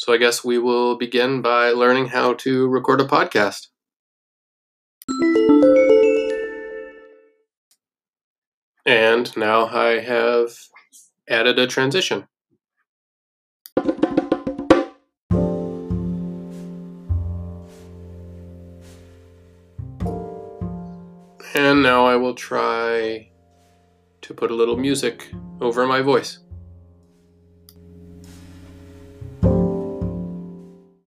So I guess we will begin by learning how to record a podcast. And now I have added a transition. And now I will try to put a little music over my voice.